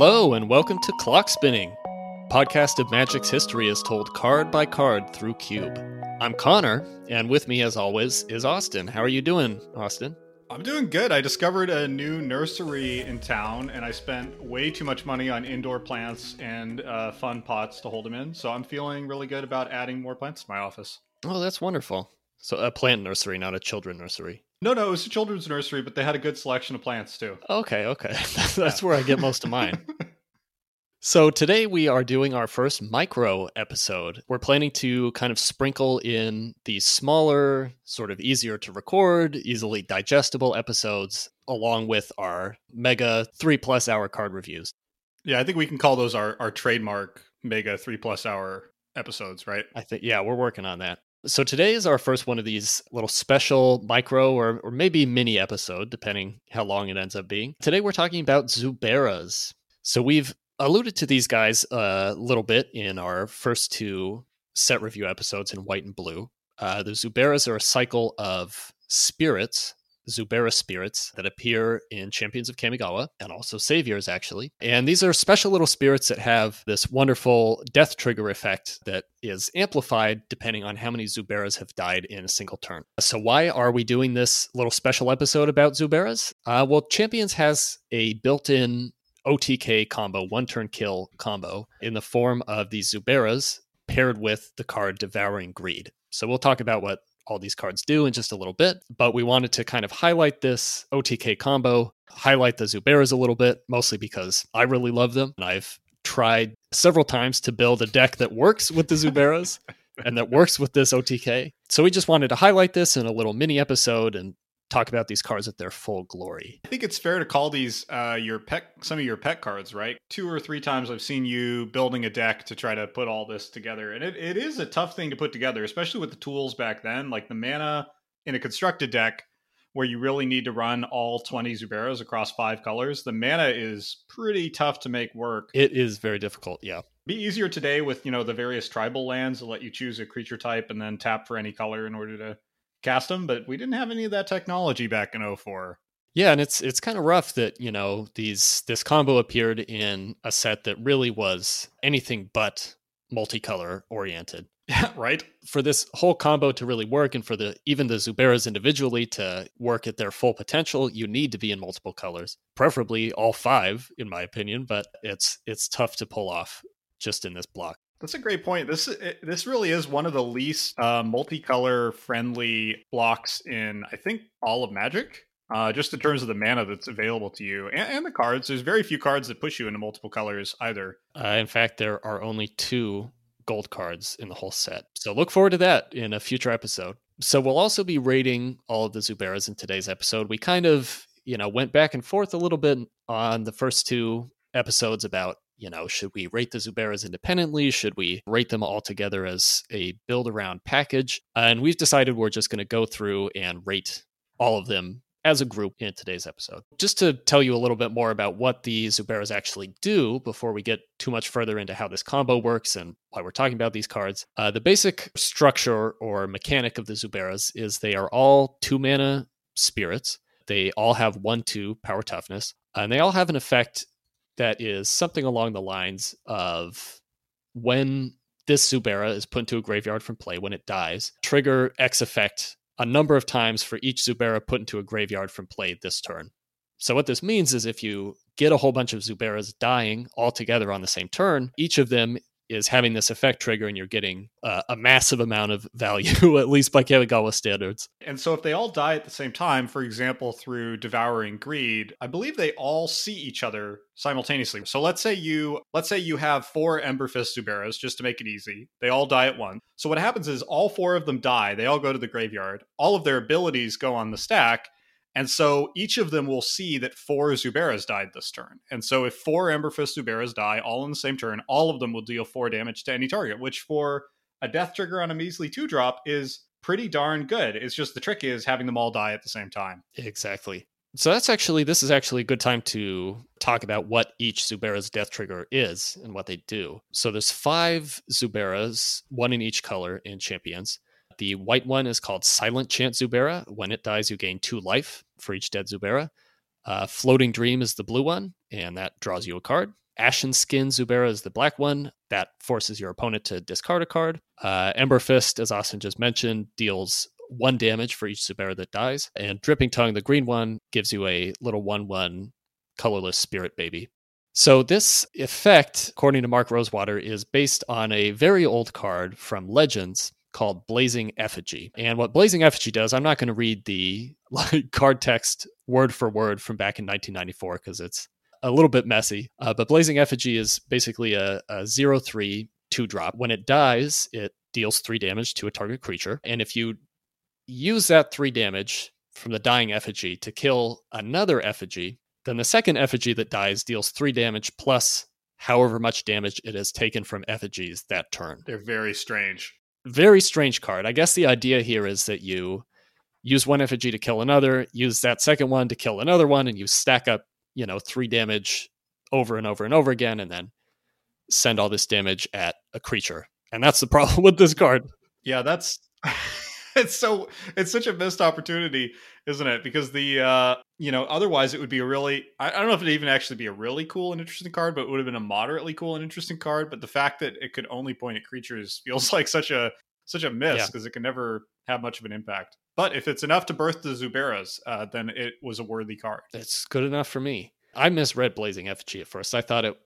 Hello, and welcome to Clock Spinning, podcast of Magic's history as told card by card through Cube. I'm Connor, and with me, as always, is Austin. How are you doing, Austin? I'm doing good. I discovered a new nursery in town, and I spent way too much money on indoor plants and uh, fun pots to hold them in. So I'm feeling really good about adding more plants to my office. Oh, that's wonderful. So a plant nursery, not a children nursery. No, no, it was a children's nursery, but they had a good selection of plants too. Okay, okay. That's where I get most of mine. So today we are doing our first micro episode. We're planning to kind of sprinkle in these smaller, sort of easier to record, easily digestible episodes along with our mega three plus hour card reviews. Yeah, I think we can call those our, our trademark mega three plus hour episodes, right? I think, yeah, we're working on that. So today is our first one of these little special micro or, or maybe mini episode, depending how long it ends up being. Today we're talking about Zuberas. So we've alluded to these guys a little bit in our first two set review episodes in white and blue. Uh, the Zuberas are a cycle of spirits Zubera spirits that appear in Champions of Kamigawa and also Saviors, actually. And these are special little spirits that have this wonderful death trigger effect that is amplified depending on how many Zuberas have died in a single turn. So, why are we doing this little special episode about Zuberas? Uh, well, Champions has a built in OTK combo, one turn kill combo, in the form of these Zuberas paired with the card Devouring Greed. So we'll talk about what all these cards do in just a little bit. But we wanted to kind of highlight this OTK combo, highlight the Zuberas a little bit, mostly because I really love them. And I've tried several times to build a deck that works with the Zuberas and that works with this OTK. So we just wanted to highlight this in a little mini episode and talk about these cards at their full glory. I think it's fair to call these uh, your pet, some of your pet cards, right? Two or three times I've seen you building a deck to try to put all this together, and it, it is a tough thing to put together, especially with the tools back then, like the mana in a constructed deck. Where you really need to run all 20 Zuberas across five colors, the mana is pretty tough to make work. It is very difficult, yeah. Be easier today with, you know, the various tribal lands that let you choose a creature type and then tap for any color in order to cast them, but we didn't have any of that technology back in 04. Yeah, and it's it's kind of rough that, you know, these this combo appeared in a set that really was anything but multicolor oriented. Yeah, right. For this whole combo to really work and for the even the Zuberas individually to work at their full potential, you need to be in multiple colors. Preferably all five, in my opinion, but it's it's tough to pull off just in this block. That's a great point. This this really is one of the least uh, multicolor friendly blocks in I think all of Magic. Uh, just in terms of the mana that's available to you and, and, the cards, there's very few cards that push you into multiple colors either. Uh, in fact, there are only two gold cards in the whole set. So look forward to that in a future episode. So we'll also be rating all of the Zuberas in today's episode. We kind of, you know, went back and forth a little bit on the first two episodes about you know, should we rate the Zuberas independently? Should we rate them all together as a build around package? And we've decided we're just going to go through and rate all of them as a group in today's episode. Just to tell you a little bit more about what the Zuberas actually do before we get too much further into how this combo works and why we're talking about these cards, uh, the basic structure or mechanic of the Zuberas is they are all two mana spirits. They all have one, two power toughness, and they all have an effect that is something along the lines of when this Zubera is put into a graveyard from play, when it dies, trigger X effect a number of times for each Zubera put into a graveyard from play this turn. So, what this means is if you get a whole bunch of Zuberas dying all together on the same turn, each of them is having this effect trigger and you're getting uh, a massive amount of value, at least by Kamigawa standards. And so if they all die at the same time, for example, through devouring greed, I believe they all see each other simultaneously. So let's say you let's say you have four Emberfist Zuberas, just to make it easy. They all die at once. So what happens is all four of them die, they all go to the graveyard, all of their abilities go on the stack, and so each of them will see that four Zuberas died this turn. And so if four Emberfist Zuberas die all in the same turn, all of them will deal four damage to any target, which for a death trigger on a measly two drop is pretty darn good. It's just the trick is having them all die at the same time. Exactly. So that's actually this is actually a good time to talk about what each Zubera's death trigger is and what they do. So there's five Zuberas, one in each color in Champions. The white one is called Silent Chant Zubera. When it dies, you gain two life for each dead Zubera. Uh, Floating Dream is the blue one, and that draws you a card. Ashen Skin Zubera is the black one. That forces your opponent to discard a card. Uh, Ember Fist, as Austin just mentioned, deals one damage for each Zubera that dies. And Dripping Tongue, the green one, gives you a little 1 1 colorless spirit baby. So, this effect, according to Mark Rosewater, is based on a very old card from Legends called Blazing Effigy. And what Blazing Effigy does, I'm not going to read the like, card text word for word from back in 1994 because it's a little bit messy. Uh, but Blazing Effigy is basically a, a 0 3 2 drop. When it dies, it deals 3 damage to a target creature. And if you use that 3 damage from the dying effigy to kill another effigy, then the second effigy that dies deals 3 damage plus however much damage it has taken from effigies that turn. They're very strange. Very strange card. I guess the idea here is that you use one effigy to kill another, use that second one to kill another one, and you stack up, you know, three damage over and over and over again, and then send all this damage at a creature. And that's the problem with this card. Yeah, that's it's so it's such a missed opportunity, isn't it? Because the uh you know, otherwise it would be a really I, I don't know if it'd even actually be a really cool and interesting card, but it would have been a moderately cool and interesting card. But the fact that it could only point at creatures feels like such a such a miss because yeah. it can never have much of an impact. But if it's enough to birth the Zuberas, uh, then it was a worthy card. It's good enough for me. I misread Blazing Effigy at first. I thought it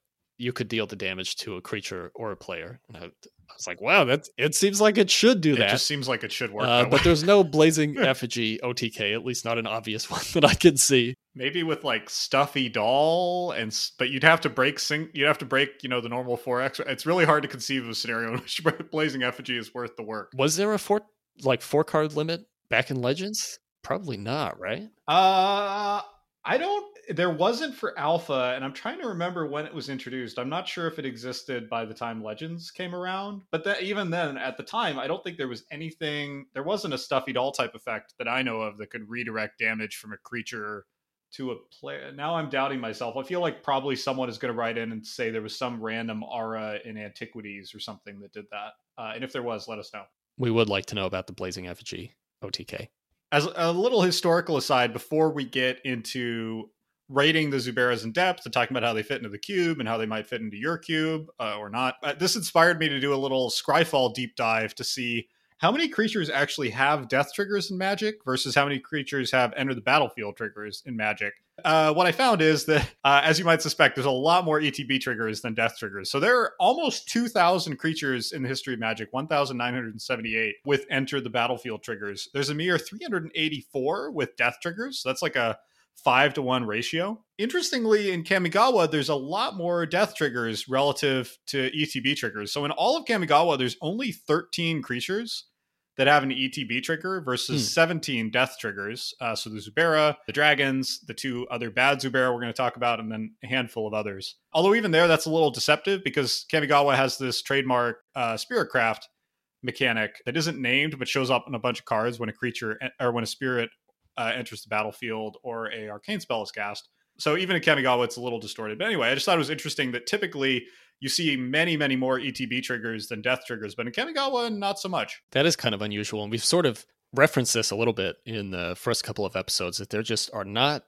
you could deal the damage to a creature or a player. And I, I was like, wow, that it seems like it should do that. It just seems like it should work. Uh, but there's no blazing effigy OTK, at least not an obvious one that I can see. Maybe with like stuffy doll, and but you'd have to break sing. You'd have to break, you know, the normal four X. It's really hard to conceive of a scenario in which blazing effigy is worth the work. Was there a four like four card limit back in Legends? Probably not, right? Uh I don't. There wasn't for Alpha, and I'm trying to remember when it was introduced. I'm not sure if it existed by the time Legends came around, but that, even then, at the time, I don't think there was anything. There wasn't a stuffy doll type effect that I know of that could redirect damage from a creature to a player. Now I'm doubting myself. I feel like probably someone is going to write in and say there was some random aura in Antiquities or something that did that. Uh, and if there was, let us know. We would like to know about the Blazing Effigy OTK as a little historical aside, before we get into rating the Zuberas in depth and talking about how they fit into the cube and how they might fit into your cube uh, or not, uh, this inspired me to do a little Scryfall deep dive to see how many creatures actually have death triggers in Magic versus how many creatures have enter the battlefield triggers in Magic. Uh, what I found is that, uh, as you might suspect, there's a lot more ETB triggers than death triggers. So there are almost 2,000 creatures in the history of Magic, 1,978 with enter the battlefield triggers. There's a mere 384 with death triggers. So that's like a five to one ratio. Interestingly, in Kamigawa, there's a lot more death triggers relative to ETB triggers. So in all of Kamigawa, there's only 13 creatures that have an ETB trigger versus hmm. 17 death triggers. Uh, so the Zubera, the Dragons, the two other bad Zubera we're going to talk about, and then a handful of others. Although even there, that's a little deceptive because Kamigawa has this trademark uh, Spirit Craft mechanic that isn't named but shows up in a bunch of cards when a creature or when a spirit uh, enters the battlefield or a arcane spell is cast. So even in Kamigawa, it's a little distorted. But anyway, I just thought it was interesting that typically you see many, many more ETB triggers than death triggers, but in Kamigawa, not so much. That is kind of unusual. And we've sort of referenced this a little bit in the first couple of episodes that there just are not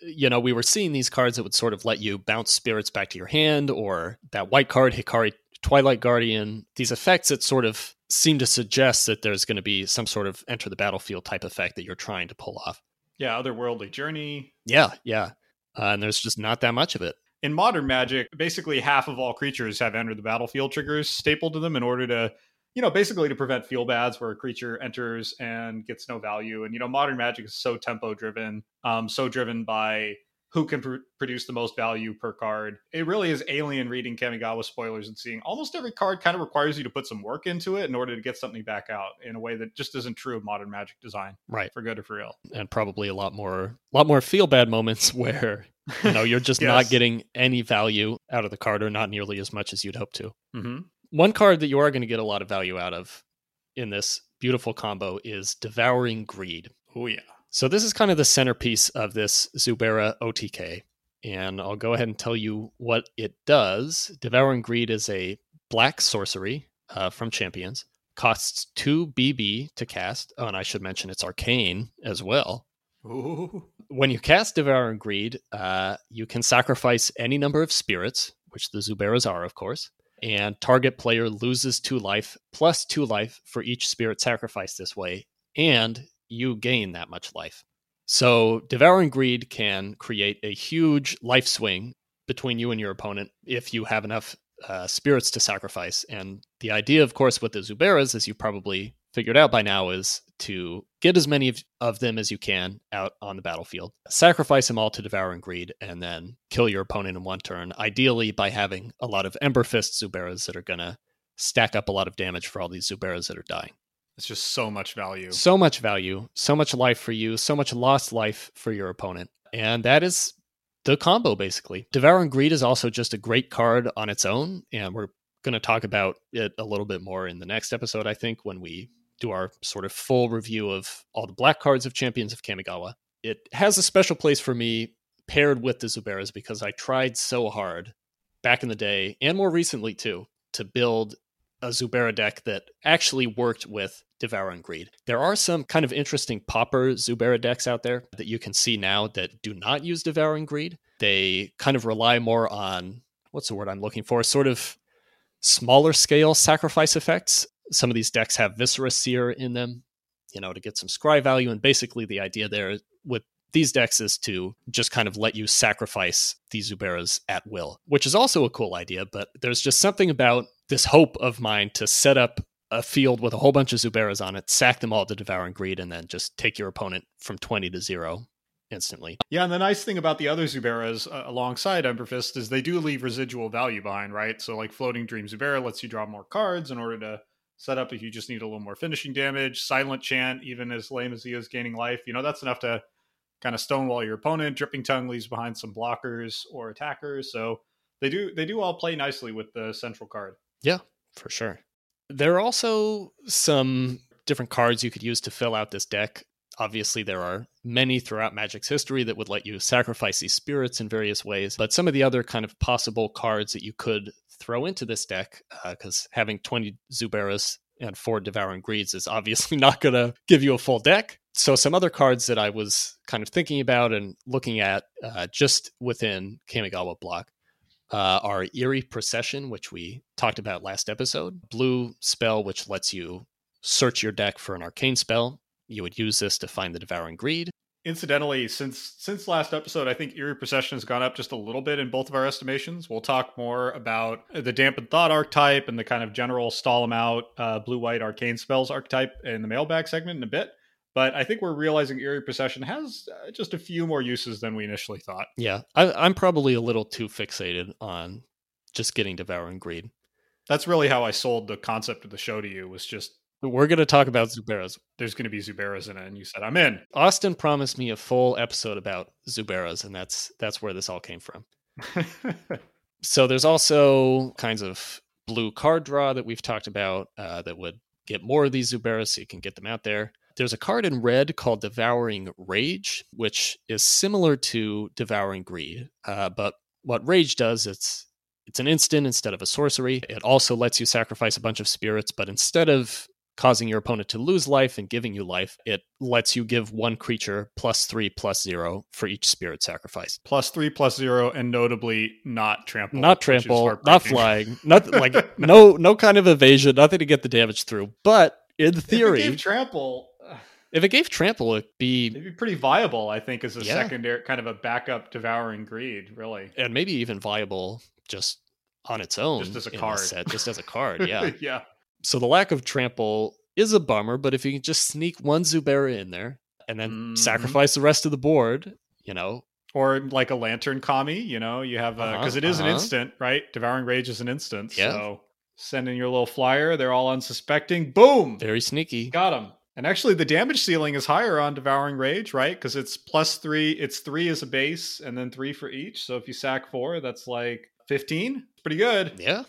you know, we were seeing these cards that would sort of let you bounce spirits back to your hand, or that white card, Hikari Twilight Guardian, these effects that sort of seem to suggest that there's going to be some sort of enter the battlefield type effect that you're trying to pull off. Yeah, otherworldly journey. Yeah, yeah. Uh, and there's just not that much of it in modern magic, basically half of all creatures have entered the battlefield triggers stapled to them in order to, you know, basically to prevent feel bads where a creature enters and gets no value. And, you know, modern magic is so tempo driven, um, so driven by who can pr- produce the most value per card. It really is alien reading Kamigawa spoilers and seeing almost every card kind of requires you to put some work into it in order to get something back out in a way that just isn't true of modern magic design. Right. For good or for ill. And probably a lot more a lot more feel bad moments where you know you're just yes. not getting any value out of the card or not nearly as much as you'd hope to. Mm-hmm. One card that you are going to get a lot of value out of in this beautiful combo is Devouring Greed. Oh yeah. So this is kind of the centerpiece of this Zubera OTK. And I'll go ahead and tell you what it does. Devouring Greed is a black sorcery uh, from Champions. Costs 2 BB to cast. Oh, and I should mention it's arcane as well. Ooh. When you cast Devouring Greed, uh, you can sacrifice any number of spirits, which the Zuberas are, of course. And target player loses two life plus two life for each spirit sacrificed this way, and you gain that much life. So, Devouring Greed can create a huge life swing between you and your opponent if you have enough uh, spirits to sacrifice. And the idea, of course, with the Zuberas, as you probably figured out by now, is to get as many of, of them as you can out on the battlefield, sacrifice them all to Devouring Greed, and then kill your opponent in one turn, ideally by having a lot of Ember Fist Zuberas that are going to stack up a lot of damage for all these Zuberas that are dying. It's just so much value. So much value, so much life for you, so much lost life for your opponent. And that is the combo, basically. Devouring Greed is also just a great card on its own. And we're going to talk about it a little bit more in the next episode, I think, when we do our sort of full review of all the black cards of Champions of Kamigawa. It has a special place for me paired with the Zuberas because I tried so hard back in the day and more recently too to build a Zubera deck that actually worked with Devouring Greed. There are some kind of interesting popper Zubera decks out there that you can see now that do not use Devouring Greed. They kind of rely more on what's the word I'm looking for? Sort of smaller scale sacrifice effects. Some of these decks have Viscera Seer in them, you know, to get some scry value. And basically, the idea there with these decks is to just kind of let you sacrifice these Zuberas at will, which is also a cool idea. But there's just something about this hope of mine to set up a field with a whole bunch of Zuberas on it, sack them all to Devouring Greed, and then just take your opponent from 20 to 0 instantly. Yeah, and the nice thing about the other Zuberas uh, alongside Emberfist is they do leave residual value behind, right? So, like Floating Dream Zubera lets you draw more cards in order to set up if you just need a little more finishing damage. Silent Chant, even as lame as he is gaining life, you know, that's enough to kind of stonewall your opponent. Dripping Tongue leaves behind some blockers or attackers. So, they do they do all play nicely with the central card. Yeah, for sure. There are also some different cards you could use to fill out this deck. Obviously, there are many throughout Magic's history that would let you sacrifice these spirits in various ways, but some of the other kind of possible cards that you could throw into this deck, because uh, having 20 Zuberas and four Devouring Greeds is obviously not going to give you a full deck. So, some other cards that I was kind of thinking about and looking at uh, just within Kamigawa block uh, our Eerie Procession, which we talked about last episode. Blue spell, which lets you search your deck for an arcane spell. You would use this to find the Devouring Greed. Incidentally, since since last episode, I think Eerie Procession has gone up just a little bit in both of our estimations. We'll talk more about the Dampen Thought archetype and the kind of general stall them out uh, blue white arcane spells archetype in the mailbag segment in a bit. But I think we're realizing Eerie Procession has uh, just a few more uses than we initially thought. Yeah, I, am probably a little too fixated on just getting Devouring Greed. That's really how I sold the concept of the show to you. Was just we're going to talk about Zuberas. There's going to be Zuberas in it, and you said I'm in. Austin promised me a full episode about Zuberas, and that's that's where this all came from. so there's also kinds of blue card draw that we've talked about uh, that would get more of these Zuberas, so you can get them out there. There's a card in red called Devouring Rage, which is similar to Devouring Greed, uh, but what Rage does, it's it's an instant instead of a sorcery. It also lets you sacrifice a bunch of spirits, but instead of causing your opponent to lose life and giving you life, it lets you give one creature plus three plus zero for each spirit sacrifice. Plus three plus zero, and notably not trample. Not trample, not flying, nothing like no no kind of evasion, nothing to get the damage through. But in theory, if trample, if it gave trample, it'd be it'd be pretty viable. I think as a yeah. secondary kind of a backup devouring greed, really, and maybe even viable just on its own, just as a card, set, just as a card. Yeah, yeah. So the lack of trample is a bummer, but if you can just sneak one Zubera in there and then mm-hmm. sacrifice the rest of the board, you know, or like a lantern kami, you know, you have because uh-huh, it is uh-huh. an instant, right? Devouring Rage is an instant, yeah. so send in your little flyer. They're all unsuspecting. Boom, very sneaky. Got them. And actually, the damage ceiling is higher on Devouring Rage, right? Because it's plus three. It's three as a base, and then three for each. So if you sack four, that's like fifteen. Pretty good. Yeah.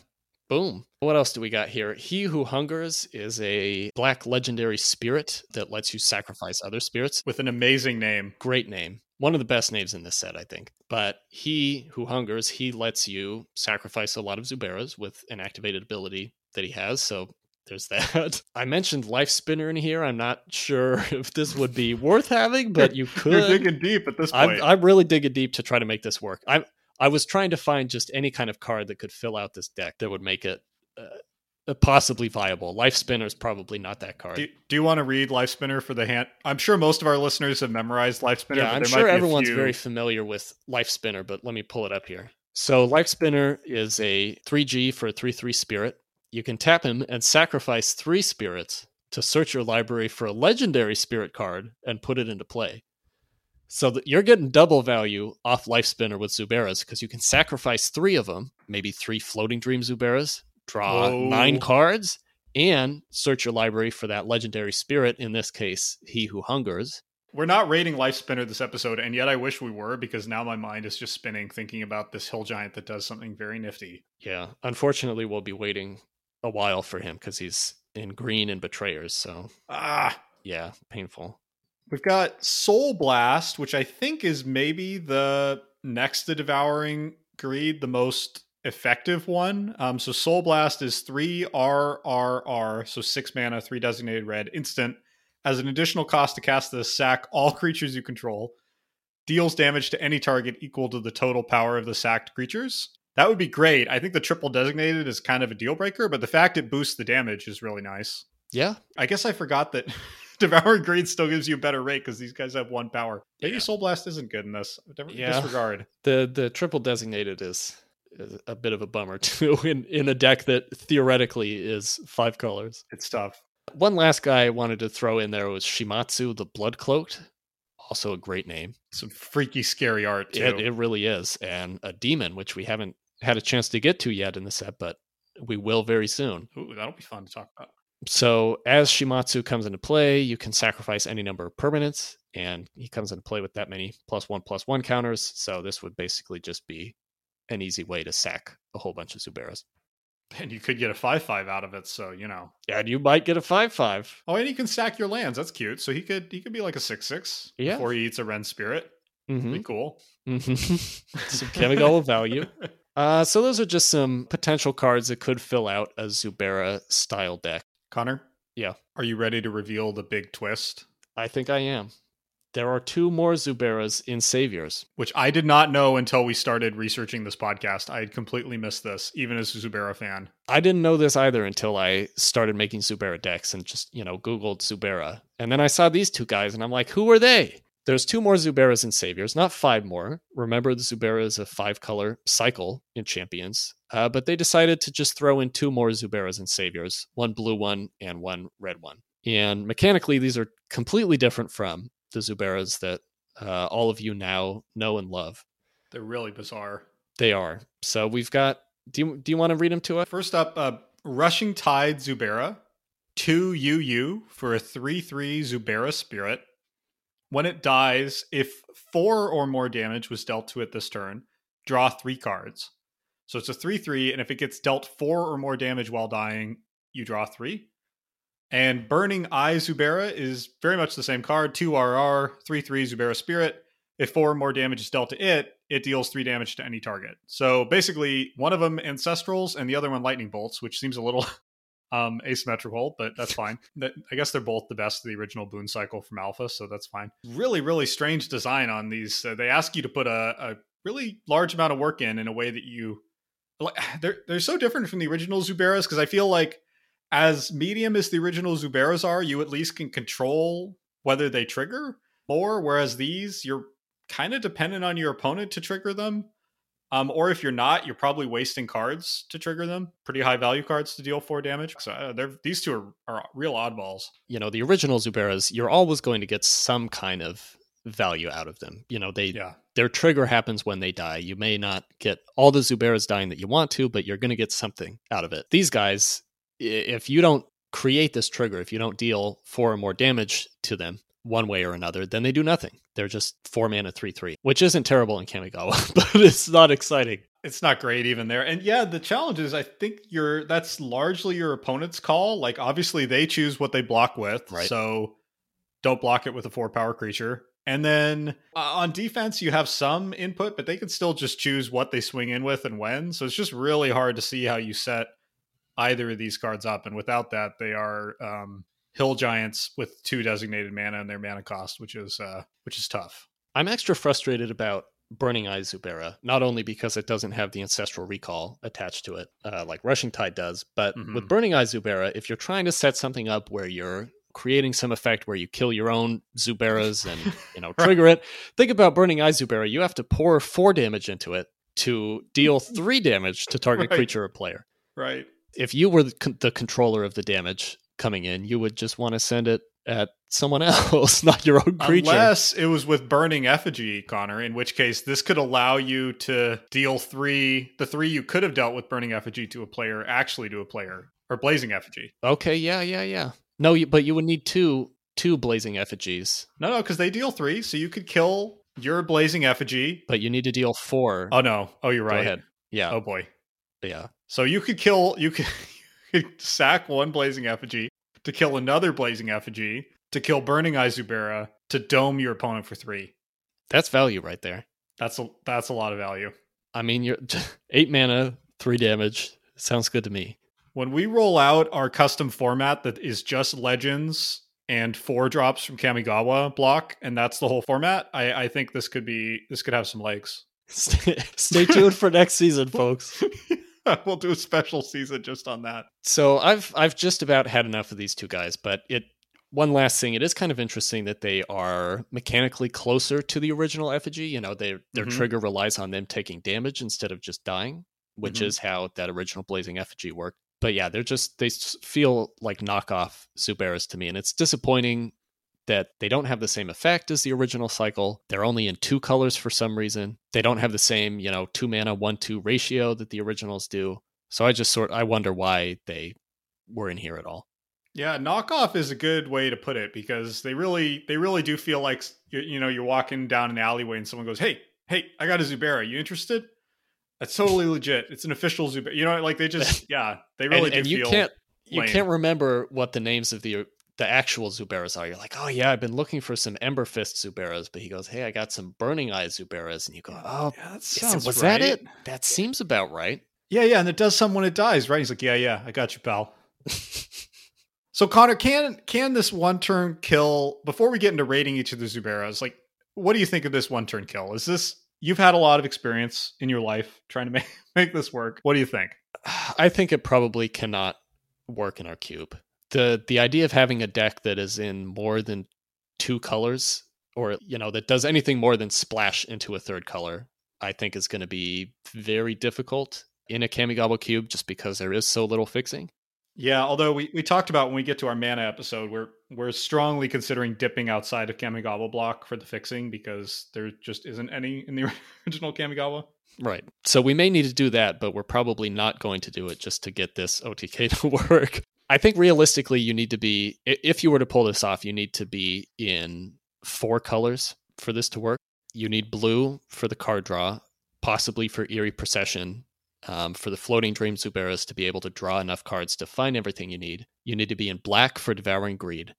Boom. What else do we got here? He Who Hungers is a black legendary spirit that lets you sacrifice other spirits. With an amazing name. Great name. One of the best names in this set, I think. But He Who Hungers, he lets you sacrifice a lot of Zuberas with an activated ability that he has. So there's that. I mentioned Life Spinner in here. I'm not sure if this would be worth having, but you could. You're digging deep at this point. I'm, I'm really digging deep to try to make this work. I'm I was trying to find just any kind of card that could fill out this deck that would make it uh, possibly viable. Life Spinner is probably not that card. Do, do you want to read Life Spinner for the hand? I'm sure most of our listeners have memorized Life Spinner. Yeah, I'm sure everyone's very familiar with Life Spinner, but let me pull it up here. So Life Spinner is a 3G for a 3-3 spirit. You can tap him and sacrifice three spirits to search your library for a legendary spirit card and put it into play. So that you're getting double value off Life Spinner with Zuberas because you can sacrifice three of them, maybe three floating dream Zuberas, draw Whoa. nine cards, and search your library for that legendary spirit. In this case, He Who Hungers. We're not rating Life Spinner this episode, and yet I wish we were because now my mind is just spinning thinking about this hill giant that does something very nifty. Yeah, unfortunately, we'll be waiting a while for him because he's in green and betrayers. So Ah, yeah, painful. we've got Soul Blast, which I think is maybe the next to Devouring Greed, the most effective one. Um, so Soul Blast is three RRR, so six mana, three designated red, instant. As an additional cost to cast this, sack all creatures you control. Deals damage to any target equal to the total power of the sacked creatures. That would be great. I think the triple designated is kind of a deal breaker, but the fact it boosts the damage is really nice. Yeah, I guess I forgot that Devouring Greed still gives you a better rate because these guys have one power. Maybe Yeah. Soul Blast isn't good in this. Yeah. Disregard. the the triple designated is, is a bit of a bummer too in in a deck that theoretically is five colors. It's tough. One last guy I wanted to throw in there was Shimatsu the Blood Cloaked. Also a great name. Some freaky, scary art too. It, it really is, and a demon, which we haven't had a chance to get to yet in the set, but we will very soon. Ooh, that'll be fun to talk about. So as Shimatsu comes into play, you can sacrifice any number of permanents, and he comes into play with that many plus one plus one counters. So this would basically just be an easy way to sack a whole bunch of Zuberas. And you could get a five-five out of it, so you know. And you might get a five five. Oh, and you can stack your lands. That's cute. So he could he could be like a six-six Yeah. before he eats a Ren Spirit. Mm-hmm. Be cool. Some Kamigawa value. Uh, so those are just some potential cards that could fill out a Zubera style deck. Connor. Yeah. Are you ready to reveal the big twist? I think I am. There are two more Zuberas in Saviors. Which I did not know until we started researching this podcast. I had completely missed this, even as a Zubera fan. I didn't know this either until I started making Zubera decks and just, you know, Googled Zubera. And then I saw these two guys and I'm like, who are they? There's two more Zuberas and Saviors, not five more. Remember, the Zubera is a five color cycle in Champions. Uh, but they decided to just throw in two more Zuberas and Saviors one blue one and one red one. And mechanically, these are completely different from the Zuberas that uh, all of you now know and love. They're really bizarre. They are. So we've got. Do you, do you want to read them to us? First up, uh, Rushing Tide Zubera, 2 UU for a 3 3 Zubera Spirit. When it dies, if four or more damage was dealt to it this turn, draw three cards. So it's a 3 3, and if it gets dealt four or more damage while dying, you draw three. And Burning Eye Zubera is very much the same card 2 RR, 3 3 Zubera Spirit. If four or more damage is dealt to it, it deals three damage to any target. So basically, one of them Ancestrals and the other one Lightning Bolts, which seems a little um, asymmetrical, but that's fine. That, I guess they're both the best of the original Boon Cycle from Alpha, so that's fine. Really, really strange design on these. They ask you to put a, a really large amount of work in in a way that you like. They're they're so different from the original Zuberas because I feel like as medium as the original Zuberas are, you at least can control whether they trigger more. Whereas these, you're kind of dependent on your opponent to trigger them. Um, or if you're not, you're probably wasting cards to trigger them. Pretty high value cards to deal four damage. So uh, they're, these two are, are real oddballs. you know the original Zuberas, you're always going to get some kind of value out of them. You know they Yeah. their trigger happens when they die. You may not get all the Zuberas dying that you want to, but you're going to get something out of it. These guys, if you don't create this trigger, if you don't deal four or more damage to them one way or another, then they do nothing. They're just four mana three three, which isn't terrible in Kamigawa, but it's not exciting. It's not great even there. And yeah, the challenge is I think you're that's largely your opponent's call. Like obviously they choose what they block with. Right. So don't block it with a four power creature. And then uh, on defense, you have some input, but they can still just choose what they swing in with and when. So it's just really hard to see how you set either of these cards up. And without that, they are um, hill giants with two designated mana and their mana cost, which is uh, which is tough. I'm extra frustrated about Burning Eye Zubera, not only because it doesn't have the Ancestral Recall attached to it, uh, like Rushing Tide does, but Mhm. with Burning Eye Zubera, if you're trying to set something up where you're creating some effect where you kill your own Zuberas and you know trigger it, think about Burning Eye Zubera. You have to pour four damage into it to deal three damage to target Right. creature or player. Right. If you were the controller of the damage coming in, you would just want to send it at someone else, not your own creature. Unless it was with burning effigy, Connor, in which case this could allow you to deal three, the three you could have dealt with burning effigy to a player, actually to a player, or blazing effigy. Okay, yeah, yeah, yeah. No, you, but you would need two two blazing effigies, No, no, because they deal three, so you could kill your blazing effigy. but you need to deal four. Oh no! Oh, you're Go right. ahead. Yeah, Oh boy. yeah. So you could kill, you could sack one blazing effigy to kill another blazing effigy to kill burning eye Zubera to dome your opponent for three. That's value right there. That's a that's a lot of value. I mean, you're eight mana, three damage. Sounds good to me. When we roll out our custom format that is just legends and four drops from Kamigawa block, and that's the whole format, I, I think this could be this could have some legs. Stay, stay tuned for next season, folks. we'll do a special season just on that. So I've I've just about had enough of these two guys, but it one last thing, it is kind of interesting that they are mechanically closer to the original effigy. You know, they their Mhm. trigger relies on them taking damage instead of just dying, which Mhm. is how that original blazing effigy worked. But yeah, they're just they feel like knockoff Zuberas to me, and it's disappointing that they don't have the same effect as the original cycle. They're only in two colors for some reason. They don't have the same, you know, two mana, one two ratio that the originals do. So I just sort I wonder why they were in here at all. Yeah, knockoff is a good way to put it because they really they really do feel like you, you know you're walking down an alleyway and someone goes, "Hey, hey, I got a Zubera. You interested?" That's totally legit. It's an official Zubera. You know, like they just yeah, they really and, do and you can't you can't remember what the names of the the actual Zuberas are. You're like, oh yeah, I've been looking for some Ember Fist Zuberas, but he goes, hey, I got some Burning Eye Zuberas, and you go, oh, Yeah, that sounds was right. that it? That seems about right. Yeah, yeah, and it does some when it dies, right? He's like, "Yeah, yeah, I got you, pal." so Connor, can can this one turn kill before we get into rating each of the Zuberas, like what do you think of this one turn kill? Is this you've had a lot of experience in your life trying to make make this work. What do you think? I think it probably cannot work in our cube. The The idea of having a deck that is in more than two colors, or you know, that does anything more than splash into a third color, I think is going to be very difficult in a Kamigawa cube, just because there is so little fixing. Yeah, although we, we talked about when we get to our mana episode, we're we're strongly considering dipping outside of Kamigawa block for the fixing because there just isn't any in the original Kamigawa. Right. So we may need to do that, but we're probably not going to do it just to get this OTK to work. I think realistically, you need to be, if you were to pull this off, you need to be in four colors for this to work. You need blue for the card draw, possibly for Eerie Procession, um, for the Floating Dream Zuberas to be able to draw enough cards to find everything you need. You need to be in black for Devouring Greed.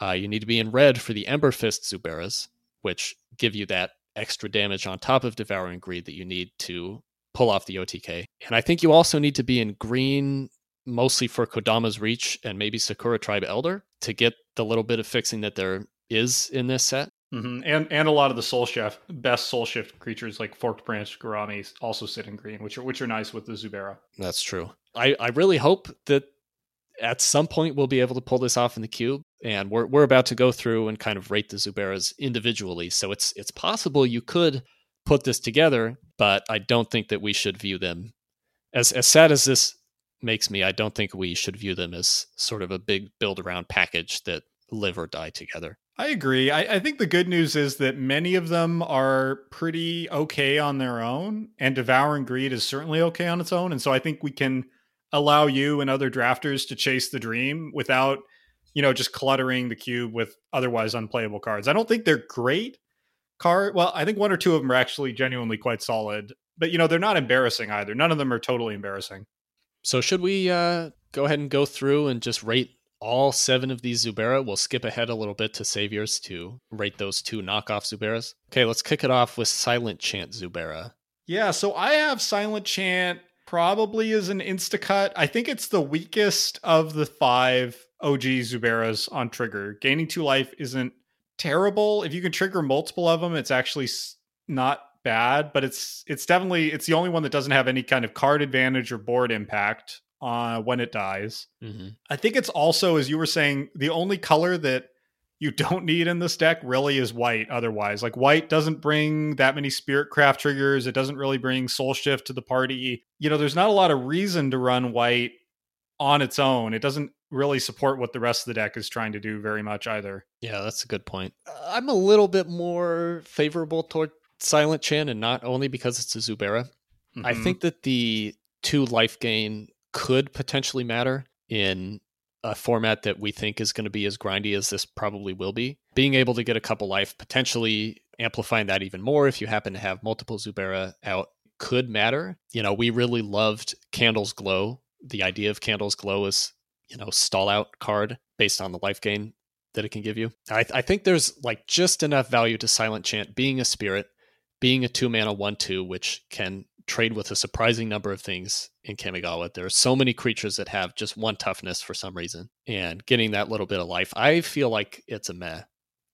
Uh, you need to be in red for the Ember Fist Zuberas, which give you that extra damage on top of Devouring Greed that you need to pull off the OTK. And I think you also need to be in green, mostly for Kodama's Reach and maybe Sakura Tribe Elder to get the little bit of fixing that there is in this set. hmm And and a lot of the soul shift best soul shift creatures like forked branch Garami also sit in green, which are which are nice with the Zubera. That's true. I, I really hope that at some point we'll be able to pull this off in the cube. And we're we're about to go through and kind of rate the Zuberas individually. So it's it's possible you could put this together, but I don't think that we should view them as as sad as this makes me, I don't think we should view them as sort of a big build around package that live or die together. I agree. I, I think the good news is that many of them are pretty okay on their own, and Devouring Greed is certainly okay on its own. And so I think we can allow you and other drafters to chase the dream without, you know, just cluttering the cube with otherwise unplayable cards. I don't think they're great card. Well, I think one or two of them are actually genuinely quite solid, but you know, they're not embarrassing either. None of them are totally embarrassing. So should we uh, go ahead and go through and just rate all seven of these Zubera? We'll skip ahead a little bit to Saviors to rate those two knockoff Zuberas. Okay, let's kick it off with Silent Chant Zubera. Yeah, so I have Silent Chant probably as an instacut. I think it's the weakest of the five OG Zuberas on trigger. Gaining two life isn't terrible. If you can trigger multiple of them, it's actually not bad, but it's it's definitely it's the only one that doesn't have any kind of card advantage or board impact uh, when it dies. Mm-hmm. I think it's also, as you were saying, the only color that you don't need in this deck really is white. Otherwise, like white doesn't bring that many spirit craft triggers. It doesn't really bring soul shift to the party. You know, there's not a lot of reason to run white on its own. It doesn't really support what the rest of the deck is trying to do very much either. Yeah, that's a good point. I'm a little bit more favorable toward Silent Chant, and not only because it's a Zubera. I Mhm. think that the two life gain could potentially matter in a format that we think is going to be as grindy as this probably will be. Being able to get a couple life, potentially amplifying that even more if you happen to have multiple Zubera out, could matter. You know, we really loved Candle's Glow. The idea of Candle's Glow is, you know, stall out card based on the life gain that it can give you. I, I think there's like just enough value to Silent Chant being a spirit, being a two mana one two, which can trade with a surprising number of things in Kamigawa. There are so many creatures that have just one toughness for some reason, and getting that little bit of life, I feel like it's a meh.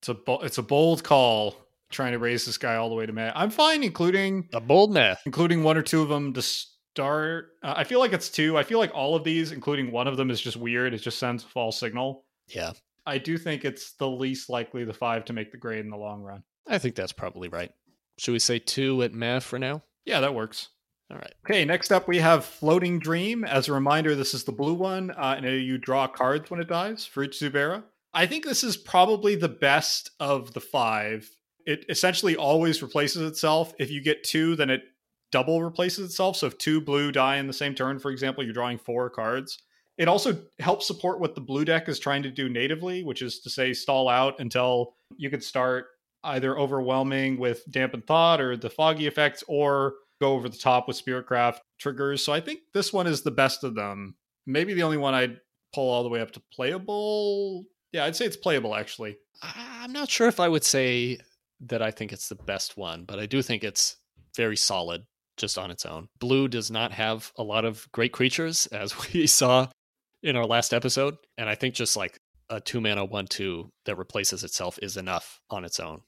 It's a bo- it's a bold call trying to raise this guy all the way to May. I'm fine, including A bold meh. including one or two of them to start. Uh, I feel like it's two. I feel like all of these, including one of them, is just weird. It just sends a false signal. Yeah, I do think it's the least likely the five to make the grade in the long run. I think that's probably right. Should we say two at meh for now? Yeah, that works. All right. Okay, next up we have Floating Dream. As a reminder, this is the blue one, uh, and you draw cards when it dies for each Zubera. I think this is probably the best of the five. It essentially always replaces itself. If you get two, then it double replaces itself. So if two blue die in the same turn, for example, you're drawing four cards. It also helps support what the blue deck is trying to do natively, which is to say stall out until you could start either overwhelming with Dampen Thought or the foggy effects or go over the top with spiritcraft triggers so i think this one is the best of them maybe the only one i'd pull all the way up to playable yeah i'd say it's playable actually I'm not sure if I would say that I think it's the best one, but I do think it's very solid just on its own. Blue does not have a lot of great creatures, as we saw in our last episode. And I think just like a two mana one two that replaces itself is enough on its own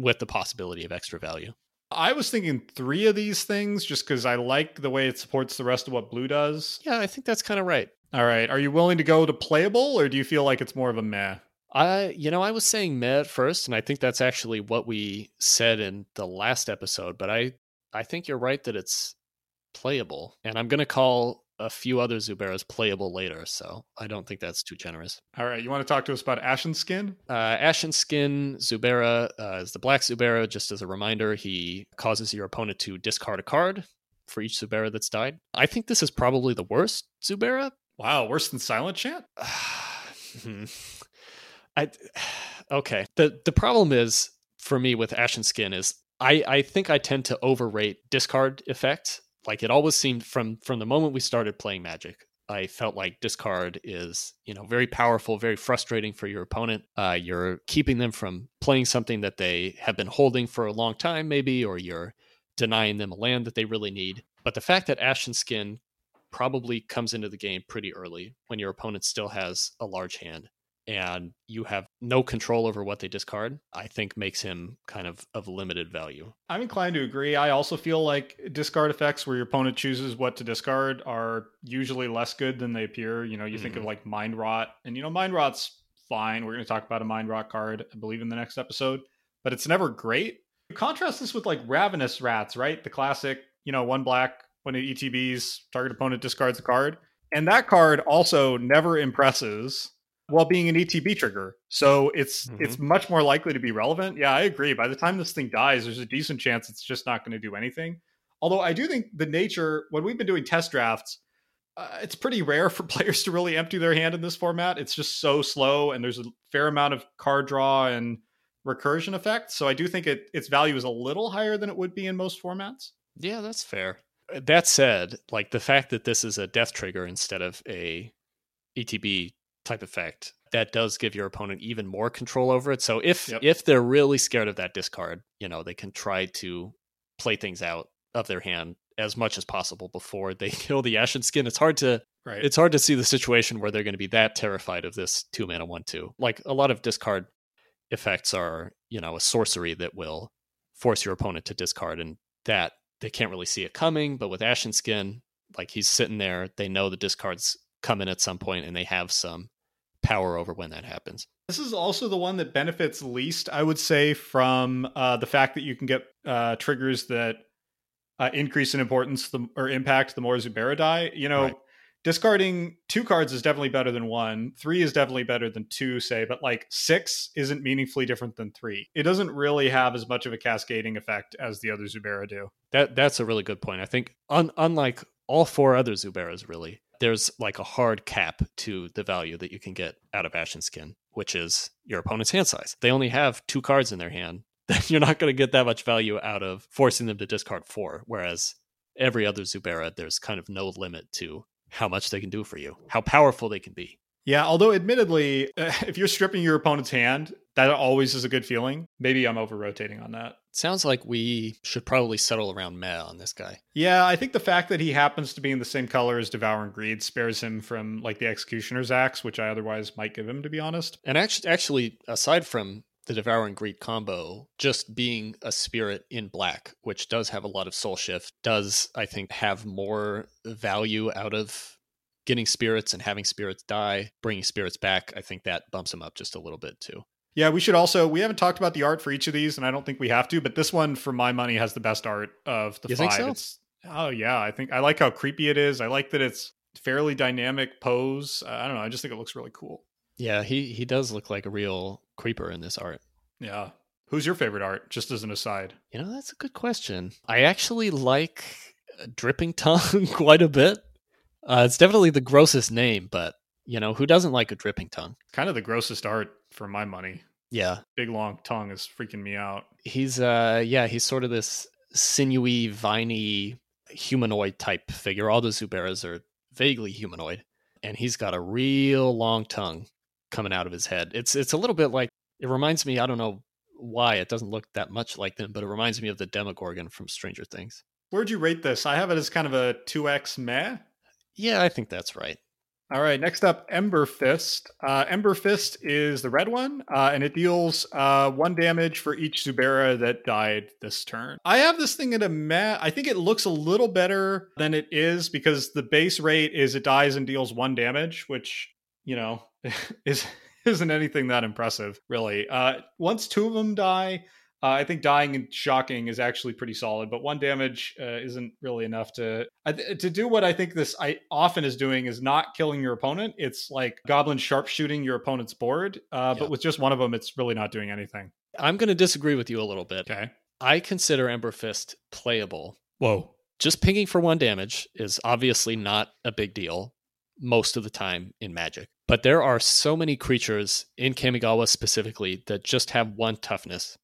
with the possibility of extra value. i was thinking three of these things just because i like the way it supports the rest of what blue does Yeah, I think that's kind of right. all right are you willing to go to playable or do you feel like it's more of a meh I, you know, I was saying meh at first, and I think that's actually what we said in the last episode. But I, I think you're right that it's playable, and I'm gonna call a few other Zuberas playable later. So I don't think that's too generous. all right you want to talk to us about ashen skin Uh, Ashen Skin Zubera uh, is the black Zubera. Just as a reminder, he causes your opponent to discard a card for each Zubera that's died. I think this is probably the worst Zubera wow worse than silent chant Hmm. I okay. The the problem is for me with Ashen Skin is I I think I tend to overrate discard effect. Like it always seemed from from the moment we started playing Magic, I felt like discard is you know very powerful, very frustrating for your opponent. Uh, you're keeping them from playing something that they have been holding for a long time, maybe, or you're denying them a land that they really need. But the fact that Ashen Skin probably comes into the game pretty early when your opponent still has a large hand and you have no control over what they discard, I think makes him kind of of limited value. I'm inclined to agree. I also feel like discard effects where your opponent chooses what to discard are usually less good than they appear. You know, you think of Mhm. like Mind Rot, and you know, Mind Rot's fine. We're going to talk about a Mind Rot card, I believe, in the next episode, but it's never great. Contrast this with like Ravenous Rats, right? The classic, you know, one black, when it ETBs, target opponent discards a card. And that card also never impresses while being an ETB trigger. So it's Mhm. it's much more likely to be relevant. Yeah, I agree. By the time this thing dies, there's a decent chance it's just not going to do anything. Although I do think the nature when we've been doing test drafts, uh, it's pretty rare for players to really empty their hand in this format. It's just so slow, and there's a fair amount of card draw and recursion effects. So I do think it its value is a little higher than it would be in most formats. Yeah, that's fair. That said, like the fact that this is a death trigger instead of a ETB type effect, that does give your opponent even more control over it. So if Yep. if they're really scared of that discard, you know, they can try to play things out of their hand as much as possible before they kill the Ashen Skin. It's hard to Right. it's hard to see the situation where they're going to be that terrified of this two mana one two. Like a lot of discard effects are, you know, a sorcery that will force your opponent to discard and that they can't really see it coming. But with Ashen Skin, like he's sitting there, they know the discards come in at some point and they have some power over when that happens. This is also the one that benefits least, I would say, from uh, the fact that you can get uh, triggers that uh, increase in importance the, or impact the more Zubera die. You know, right. discarding two cards is definitely better than one. Three is definitely better than two, say, but like six isn't meaningfully different than three. It doesn't really have as much of a cascading effect as the other Zubera do. That that's a really good point. I think un- unlike all four other Zuberas, really, there's like a hard cap to the value that you can get out of Ashen Skin, which is your opponent's hand size. They only have two cards in their hand. You're not going to get that much value out of forcing them to discard four. Whereas every other Zubera, there's kind of no limit to how much they can do for you, how powerful they can be. Yeah, although admittedly, if you're stripping your opponent's hand, that always is a good feeling. Maybe I'm over rotating on that. Sounds like we should probably settle around meh on this guy. Yeah, I think the fact that he happens to be in the same color as Devouring Greed spares him from like the Executioner's Axe, which I otherwise might give him, to be honest. And actually, actually, aside from the Devouring Greed combo, just being a spirit in black, which does have a lot of soul shift, does I think have more value out of getting spirits and having spirits die, bringing spirits back, I think that bumps him up just a little bit too. Yeah, we should also we haven't talked about the art for each of these, and I don't think we have to, but this one, for my money, has the best art of the you five. So? It's, oh yeah, I think I like how creepy it is. I like that it's fairly dynamic pose. I don't know. I just think it looks really cool. Yeah, he he does look like a real creeper in this art. Yeah. Who's your favorite art? Just as an aside. You know, that's a good question. I actually like Dripping Tongue quite a bit. Uh, it's definitely the grossest name, but you know who doesn't like a dripping tongue? Kind of the grossest art for my money. Yeah, big long tongue is freaking me out. He's uh, yeah, he's sort of this sinewy, viney humanoid type figure. All the Zuberas are vaguely humanoid, and he's got a real long tongue coming out of his head. It's it's a little bit like it reminds me. I don't know why it doesn't look that much like them, but it reminds me of the Demogorgon from Stranger Things. Where'd you rate this? I have it as kind of a two X meh. Yeah, I think that's right. All right, next up, Ember Fist. Uh, Ember Fist is the red one, uh, and it deals uh, one damage for each Zubera that died this turn. I have this thing in a mat. I think it looks a little better than it is because the base rate is it dies and deals one damage, which, you know, is isn't anything that impressive, really. Uh, once two of them die, uh, I think dying and shocking is actually pretty solid, but one damage uh, isn't really enough to to do what I think this I often is doing is not killing your opponent. It's like goblin sharpshooting your opponent's board, uh, but with just one of them, it's really not doing anything. I'm going to disagree with you a little bit. Okay, I consider Ember Fist playable. Whoa, just pinging for one damage is obviously not a big deal most of the time in Magic. But there are so many creatures in Kamigawa specifically that just have one toughness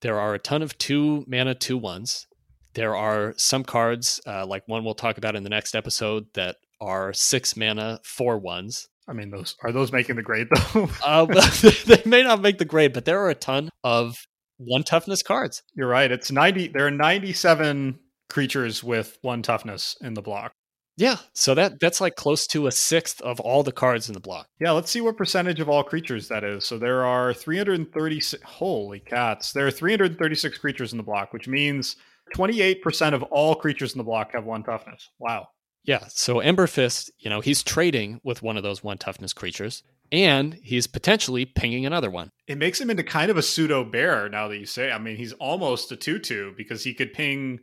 there are a ton of two mana two ones. There are some cards, uh, like one we'll talk about in the next episode, that are six mana four ones. I mean, those are those making the grade though? uh, they may not make the grade, but there are a ton of one toughness cards. You're right. It's ninety. There are ninety-seven creatures with one toughness in the block. Yeah, so that that's like close to a sixth of all the cards in the block. Yeah, let's see what percentage of all creatures that is. So there are 336 holy cats. There are 336 creatures in the block, which means 28% of all creatures in the block have one toughness. Wow. Yeah, so Ember Fist, you know, he's trading with one of those one toughness creatures and he's potentially pinging another one. It makes him into kind of a pseudo bear now that you say. I mean, he's almost a 2-2 because he could ping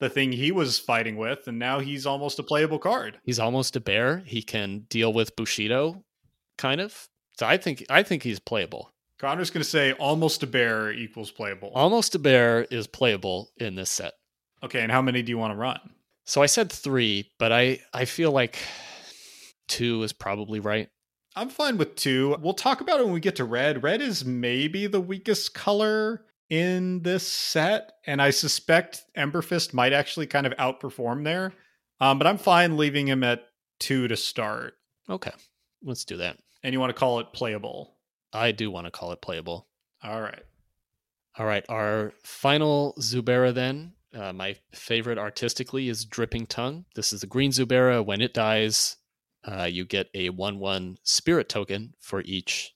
the thing he was fighting with, and now he's almost a playable card. He's almost a bear. He can deal with Bushido, kind of. So I think I think he's playable. Connor's going to say almost a bear equals playable. Almost a bear is playable in this set. Okay, and how many do you want to run? So I said three, but I I feel like two is probably right. I'm fine with two. We'll talk about it when we get to red. Red is maybe the weakest color in this set, and I suspect Emberfist might actually kind of outperform there. Um, but I'm fine leaving him at two to start. Okay, let's do that. And you want to call it playable? I do want to call it playable. All right. All right. Our final Zubera then. Uh, my favorite artistically is Dripping Tongue. This is the green Zubera. When it dies, uh, you get a 1 1 spirit token for each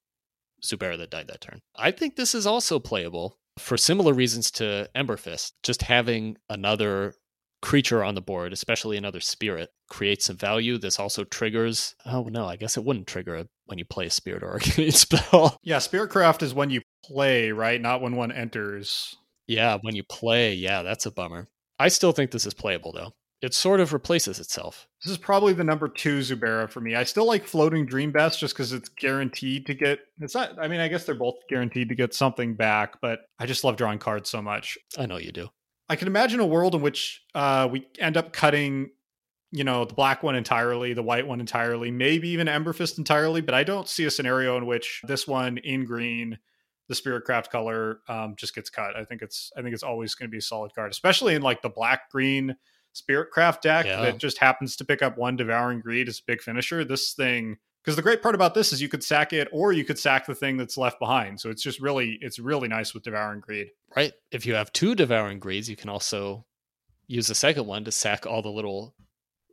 Zubera that died that turn. I think this is also playable. For similar reasons to Emberfist, just having another creature on the board, especially another spirit, creates some value. This also triggers. Oh no, I guess it wouldn't trigger when you play a spirit or arcane spell. Yeah, Spiritcraft is when you play, right? Not when one enters. Yeah, when you play, yeah, that's a bummer. I still think this is playable though. It sort of replaces itself. This is probably the number two Zubera for me. I still like Floating Dream best just because it's guaranteed to get. It's not. I mean, I guess they're both guaranteed to get something back, but I just love drawing cards so much. I know you do. I can imagine a world in which uh, we end up cutting, you know, the black one entirely, the white one entirely, maybe even Emberfist entirely. But I don't see a scenario in which this one in green the Spiritcraft color um, just gets cut. I think it's I think it's always going to be a solid card, especially in like the black green Spiritcraft deck Yeah. that just happens to pick up one Devouring Greed as a big finisher. This thing, because the great part about this is you could sack it, or you could sack the thing that's left behind. So it's just really it's really nice with Devouring Greed. Right? If you have two devouring greeds, you can also use the second one to sack all the little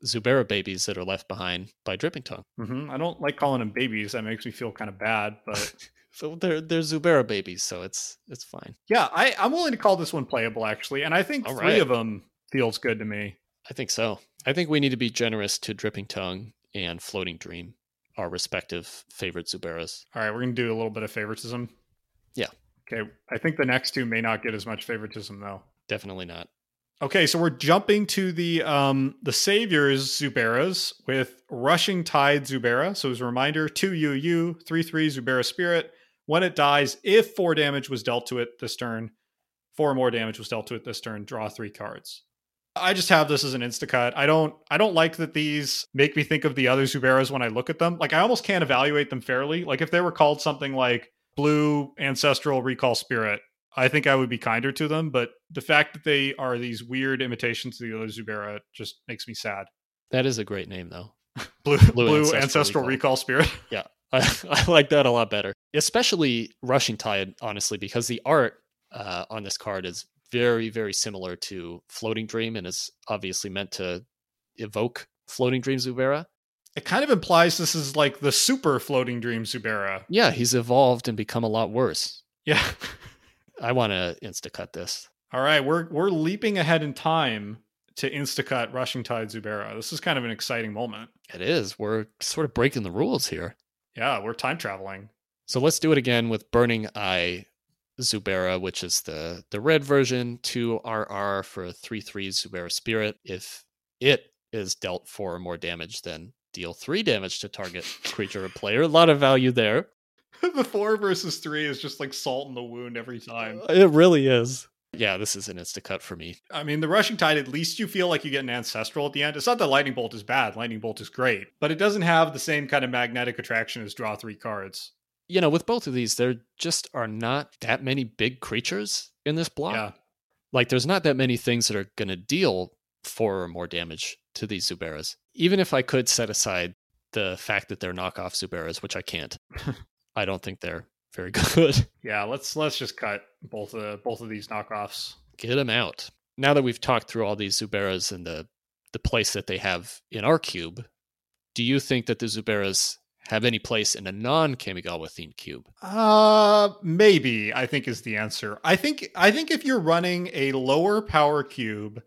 Zubera babies that are left behind by Dripping Tongue. hmm I don't like calling them babies. That makes me feel kind of bad, but So they're they're Zubera babies, so it's it's fine. yeah, I, I'm willing to call this one playable actually, and I think All three right. of them feels good to me. I think so. I think we need to be generous to Dripping Tongue and Floating Dream, our respective favorite Zuberas. All right, we're gonna do a little bit of favoritism. Yeah. Okay, I think the next two may not get as much favoritism though. Definitely not. Okay, so we're jumping to the um the saviors Zuberas with Rushing Tide Zubera. So as a reminder, two UU, three three Zubera Spirit. When it dies, if four damage was dealt to it this turn, four more damage was dealt to it this turn. Draw three cards. I just have this as an instacut. I don't I don't like that these make me think of the other Zuberas when I look at them. Like I almost can't evaluate them fairly. Like if they were called something like Blue Ancestral Recall Spirit, I think I would be kinder to them, but the fact that they are these weird imitations of the other Zubera just makes me sad. That is a great name, though. Blue, Blue blue, Ancestral ancestral, Recall. recall. spirit. I, I like that a lot better, especially Rushing Tide, honestly, because the art uh, on this card is very, very similar to Floating Dream and is obviously meant to evoke Floating Dream Zubera. It kind of implies this is like the super floating dream Zubera. Yeah, he's evolved and become a lot worse. Yeah. I want to instacut this. All right, we're we're leaping ahead in time to instacut Rushing Tide Zubera. This is kind of an exciting moment. It is. We're sort of breaking the rules here. Yeah, we're time traveling. So let's do it again with Burning Eye Zubera, which is the the red version, two RR for a three three Zubera Spirit. If it is dealt four or more damage, then deal three damage to target creature or player. A lot of value there. the four versus three is just like salt in the wound every time. Uh, it really is. Yeah, this is an insta cut for me. I mean, the rushing tide, at least you feel like you get an ancestral at the end. It's not that lightning bolt is bad, lightning bolt is great, but it doesn't have the same kind of magnetic attraction as draw three cards. You know, with both of these, there just are not that many big creatures in this block. Yeah. Like, there's not that many things that are going to deal four or more damage to these Zuberas. Even if I could set aside the fact that they're knockoff Zuberas, which I can't, I don't think they're very good. Yeah, let's let's just cut both of both of these knockoffs. Get them out. Now that we've talked through all these Zuberas and the the place that they have in our cube, do you think that the Zuberas have any place in a non Kamigawa themed cube? Uh maybe, I think is the answer. I think I think if you're running a lower power cube,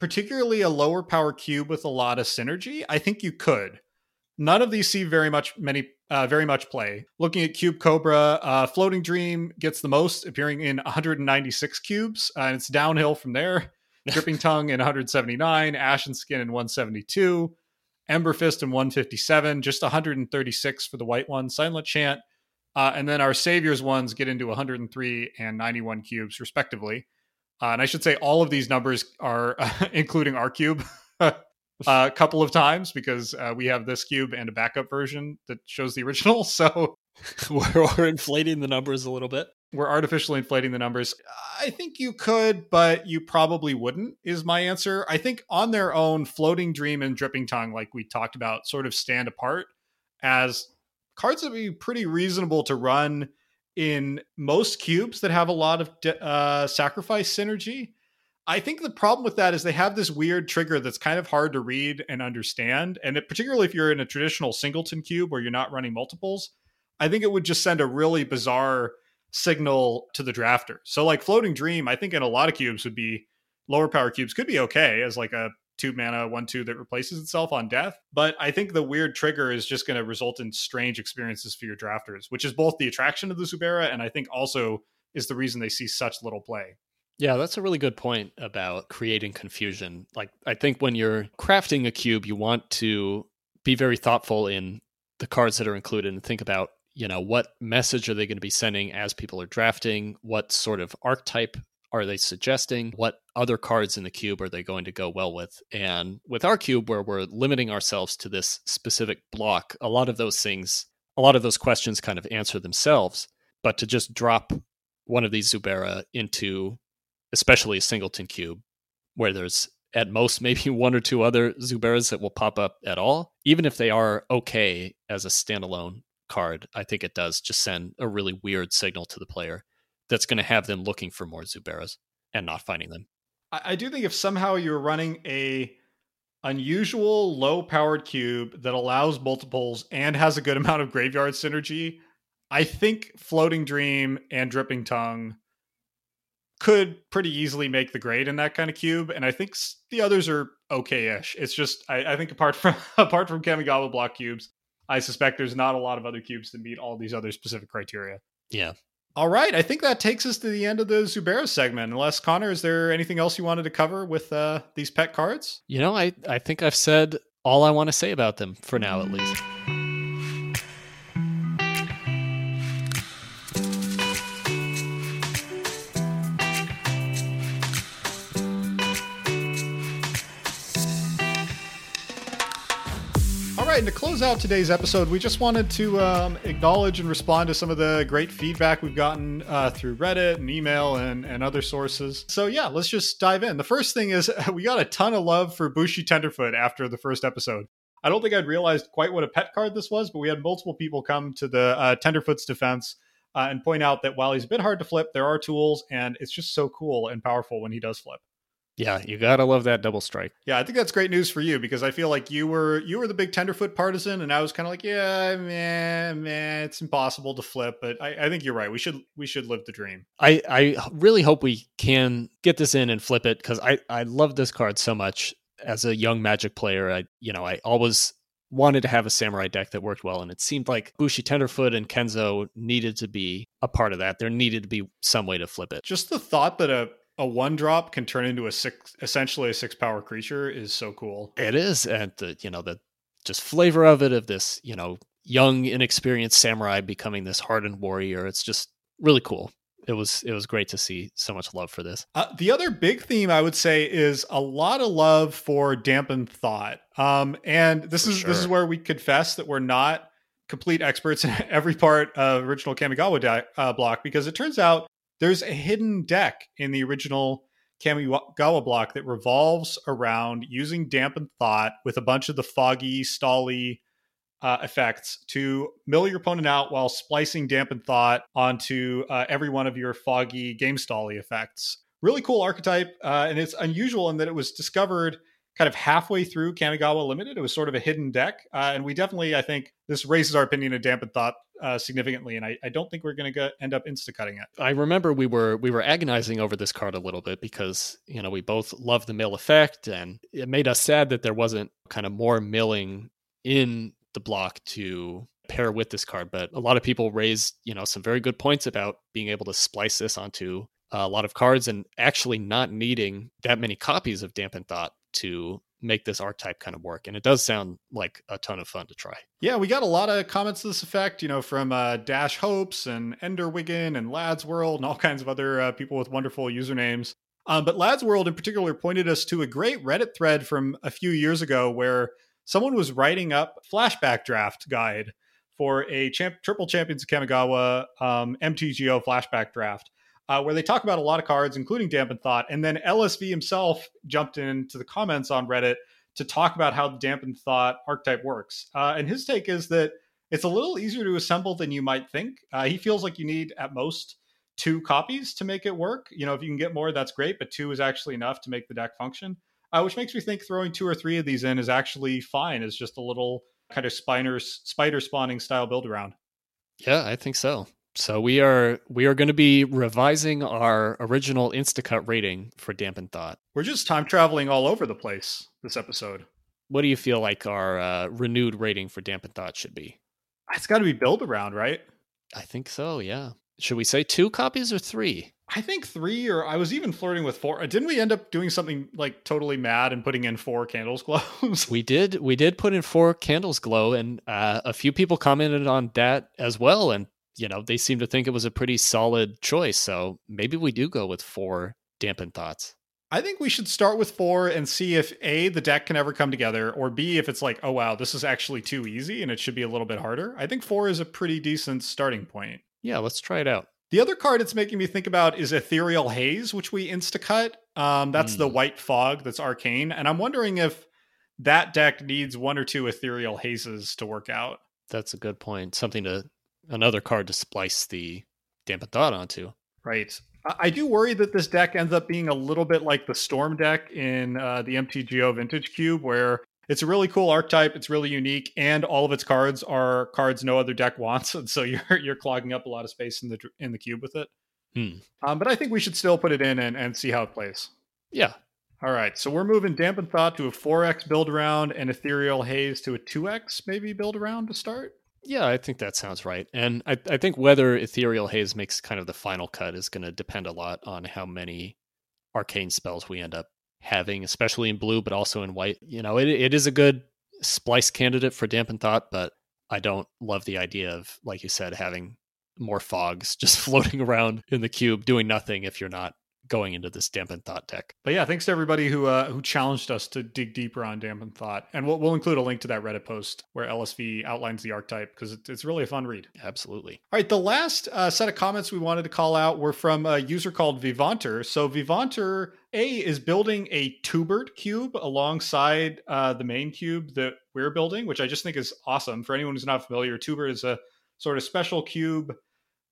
particularly a lower power cube with a lot of synergy, I think you could. None of these see very much many uh, very much play. Looking at Cube Cobra, uh, Floating Dream gets the most, appearing in 196 cubes, uh, and it's downhill from there. Dripping Tongue in 179, Ashen Skin in 172, Ember Fist and 157, just 136 for the white one. Silent Chant, uh, and then our Saviors ones get into 103 and 91 cubes, respectively. Uh, and I should say all of these numbers are including our cube a couple of times because uh, we have this cube and a backup version that shows the original. So we're, we're inflating the numbers a little bit. we're artificially inflating the numbers. I think you could, but you probably wouldn't, is my answer. I think on their own, Floating Dream and Dripping Tongue, like we talked about, sort of stand apart as cards that would be pretty reasonable to run in most cubes that have a lot of uh, sacrifice synergy. I think the problem with that is they have this weird trigger that's kind of hard to read and understand. And it, particularly if you're in a traditional singleton cube where you're not running multiples, I think it would just send a really bizarre signal to the drafter. So like floating dream, I think in a lot of cubes would be lower power cubes could be okay as like a two mana one two that replaces itself on death. But I think the weird trigger is just going to result in strange experiences for your drafters, which is both the attraction of the Zubera and I think also is the reason they see such little play. Yeah, that's a really good point about creating confusion. Like, I think when you're crafting a cube, you want to be very thoughtful in the cards that are included and think about, you know, what message are they going to be sending as people are drafting? What sort of archetype are they suggesting? What other cards in the cube are they going to go well with? And with our cube, where we're limiting ourselves to this specific block, a lot of those things, a lot of those questions kind of answer themselves. But to just drop one of these Zubera into especially a singleton cube, where there's at most maybe one or two other Zuberas that will pop up at all, even if they are okay as a standalone card, I think it does just send a really weird signal to the player that's going to have them looking for more Zuberas and not finding them. I, do think if somehow you're running a unusual low powered cube that allows multiples and has a good amount of graveyard synergy, I think Floating Dream and Dripping Tongue could pretty easily make the grade in that kind of cube, and I think the others are okay-ish. It's just I, I think apart from apart from Kamigawa block cubes, I suspect there's not a lot of other cubes that meet all these other specific criteria. Yeah. All right, I think that takes us to the end of the Zubera segment. Unless Connor, is there anything else you wanted to cover with uh, these pet cards? You know, I I think I've said all I want to say about them for now, at least. Right, and to close out today's episode, we just wanted to um, acknowledge and respond to some of the great feedback we've gotten uh, through Reddit and email and, and other sources. So, yeah, let's just dive in. The first thing is we got a ton of love for Bushi Tenderfoot after the first episode. I don't think I'd realized quite what a pet card this was, but we had multiple people come to the uh, Tenderfoot's defense uh, and point out that while he's a bit hard to flip, there are tools, and it's just so cool and powerful when he does flip. Yeah, you gotta love that double strike. Yeah, I think that's great news for you because I feel like you were you were the big tenderfoot partisan, and I was kind of like, yeah, man, man, it's impossible to flip. But I, I think you're right. We should we should live the dream. I I really hope we can get this in and flip it because I I love this card so much as a young Magic player. I you know I always wanted to have a samurai deck that worked well and it seemed like bushi tenderfoot and kenzo needed to be a part of that there needed to be some way to flip it just the thought that a a one drop can turn into a six essentially a six power creature is so cool. It is and the you know the just flavor of it of this you know young inexperienced samurai becoming this hardened warrior it's just really cool. It was it was great to see so much love for this. Uh, the other big theme i would say is a lot of love for Dampen Thought. Um, and this for is sure. this is where we confess that we're not complete experts in every part of original kamigawa di- uh, block because it turns out there's a hidden deck in the original Kamigawa block that revolves around using Dampen Thought with a bunch of the foggy, stally uh, effects to mill your opponent out while splicing Dampen Thought onto uh, every one of your foggy game stally effects. Really cool archetype, uh, and it's unusual in that it was discovered kind of halfway through Kamigawa Limited. It was sort of a hidden deck, uh, and we definitely, I think, this raises our opinion of Dampen Thought uh, significantly, and I, I, don't think we're going to end up insta cutting it. I remember we were we were agonizing over this card a little bit because you know we both love the mill effect, and it made us sad that there wasn't kind of more milling in the block to pair with this card. But a lot of people raised you know some very good points about being able to splice this onto a lot of cards and actually not needing that many copies of Dampen Thought to make this archetype kind of work. And it does sound like a ton of fun to try. Yeah, we got a lot of comments to this effect, you know, from uh, Dash Hopes and Ender Wiggin and Lads World and all kinds of other uh, people with wonderful usernames. Um, but Lads World in particular pointed us to a great Reddit thread from a few years ago where someone was writing up flashback draft guide for a champ- triple champions of Kamigawa um, MTGO flashback draft uh, where they talk about a lot of cards, including Dampen Thought. And then LSV himself jumped into the comments on Reddit to talk about how the Dampen Thought archetype works. Uh, and his take is that it's a little easier to assemble than you might think. Uh, he feels like you need at most two copies to make it work. You know, if you can get more, that's great, but two is actually enough to make the deck function. Uh, which makes me think throwing two or three of these in is actually fine. It's just a little kind of spider spider spawning style build around. Yeah, I think so So we are we are going to be revising our original Instacut rating for Dampen Thought. We're just time traveling all over the place this episode. What do you feel like our uh, renewed rating for Dampen Thought should be? It's got to be build around, right? I think so. Yeah. Should we say two copies or three? I think three, or I was even flirting with four. Didn't we end up doing something like totally mad and putting in four candles glows? we did. We did put in four candles glow, and uh, a few people commented on that as well. And you know, they seem to think it was a pretty solid choice. So maybe we do go with four Dampen Thoughts. I think we should start with four and see if A, the deck can ever come together, or B, if it's like, oh wow, this is actually too easy and it should be a little bit harder. I think four is a pretty decent starting point. Yeah, let's try it out. The other card it's making me think about is Ethereal Haze, which we instacut. Um, that's mm. the white fog that's arcane. And I'm wondering if that deck needs one or two Ethereal Hazes to work out. That's a good point. Something to another card to splice the Dampen Thought onto. Right. I do worry that this deck ends up being a little bit like the Storm deck in uh, the MTGO Vintage Cube, where it's a really cool archetype. It's really unique, and all of its cards are cards no other deck wants, and so you're you're clogging up a lot of space in the in the cube with it. Hmm. Um, but I think we should still put it in and, and see how it plays. Yeah. All right. So we're moving Dampen Thought to a 4x build around and Ethereal Haze to a 2x maybe build around to start. Yeah, I think that sounds right. And I, I think whether Ethereal Haze makes kind of the final cut is going to depend a lot on how many arcane spells we end up having, especially in blue, but also in white. You know, it, it is a good splice candidate for Dampen Thought, but I don't love the idea of, like you said, having more fogs just floating around in the cube doing nothing if you're not going into this Dampen Thought deck. But yeah, thanks to everybody who uh, who challenged us to dig deeper on Dampen Thought, and we'll, we'll include a link to that Reddit post where LSV outlines the archetype because it, it's really a fun read. Absolutely. All right, the last uh, set of comments we wanted to call out were from a user called Vivanter. So Vivanter A is building a Twobert cube alongside uh, the main cube that we're building, which I just think is awesome. For anyone who's not familiar, Twobert is a sort of special cube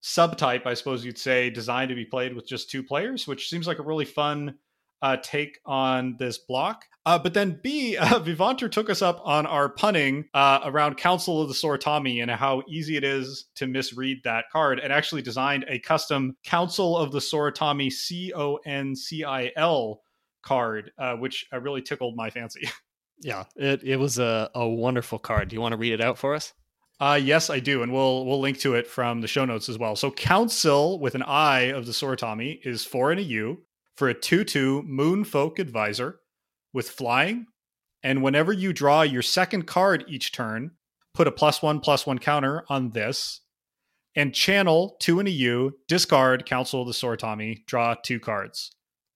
subtype, I suppose you'd say, designed to be played with just two players, which seems like a really fun uh, take on this block. Uh, but then B, uh, Vivanter took us up on our punning uh, around Council of the Soratami and how easy it is to misread that card, and actually designed a custom Council of the Soratami C O N C I L card, uh, which uh, really tickled my fancy. Yeah, it, it was a, a wonderful card. Do you want to read it out for us? Uh, yes, I do, and we'll we'll link to it from the show notes as well. So, Council with an I of the Soratami is four and a U for a two-two Moonfolk Advisor with flying, and whenever you draw your second card each turn, put a plus one plus one counter on this, and channel two and a U, discard Council of the Soratami, draw two cards.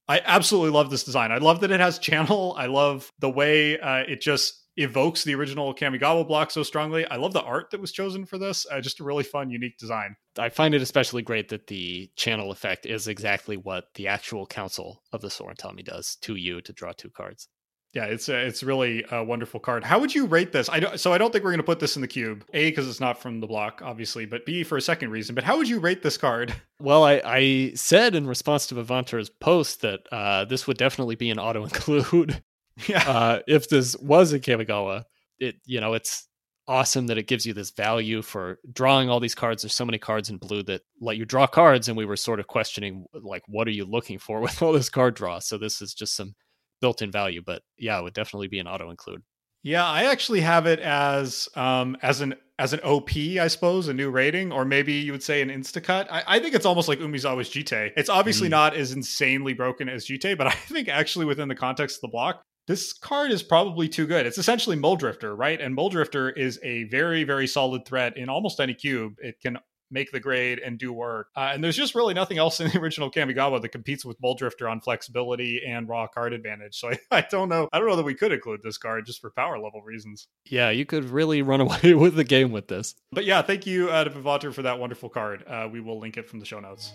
I absolutely love this design. I love that it has channel. I love the way uh, it just evokes the original Kamigawa block so strongly. I love the art that was chosen for this. Uh, just a really fun, unique design. I find it especially great that the channel effect is exactly what the actual Council of the Soratami does to you to draw two cards. Yeah, it's a, it's really a wonderful card. How would you rate this? I don't, so I don't think we're going to put this in the cube. A because it's not from the block, obviously, but B for a second reason. But how would you rate this card? Well, I, I said in response to Vivanter's post that uh, this would definitely be an auto include. Yeah. Uh, if this was a Kamigawa, it you know it's awesome that it gives you this value for drawing all these cards. There's so many cards in blue that let you draw cards, and we were sort of questioning like, what are you looking for with all this card draw? So this is just some built-in value, but yeah, it would definitely be an auto include. Yeah, I actually have it as um as an as an OP, I suppose, a new rating, or maybe you would say an Instacut. I, I think it's almost like Umezawa's Jitte. It's obviously mm. not as insanely broken as Jitte, but I think actually within the context of the block, this card is probably too good. It's essentially Mulldrifter, right? And Mulldrifter is a very, very solid threat in almost any cube. It can make the grade and do work. Uh, and there's just really nothing else in the original Kamigawa that competes with Mulldrifter on flexibility and raw card advantage. So I, I, don't know. I don't know that we could include this card just for power level reasons. Yeah, you could really run away with the game with this. But yeah, thank you uh, to for that wonderful card. Uh, we will link it from the show notes.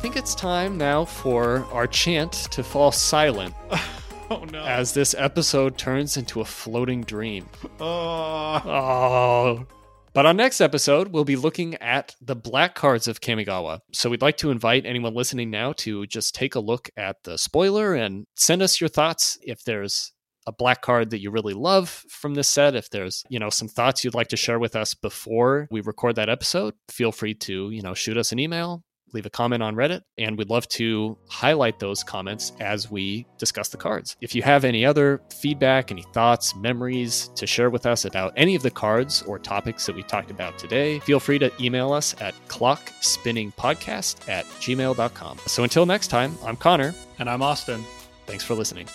Think it's time now for our chant to fall silent. oh no. As this episode turns into a floating dream. Oh. Oh. But on next episode, we'll be looking at the black cards of Kamigawa. So we'd like to invite anyone listening now to just take a look at the spoiler and send us your thoughts if there's a black card that you really love from this set if there's you know some thoughts you'd like to share with us before we record that episode feel free to you know shoot us an email leave a comment on Reddit, and we'd love to highlight those comments as we discuss the cards. If you have any other feedback, any thoughts, memories to share with us about any of the cards or topics that we talked about today, feel free to email us at clockspinningpodcast at gmail.com. So until next time, I'm Connor. And I'm Austin. Thanks for listening.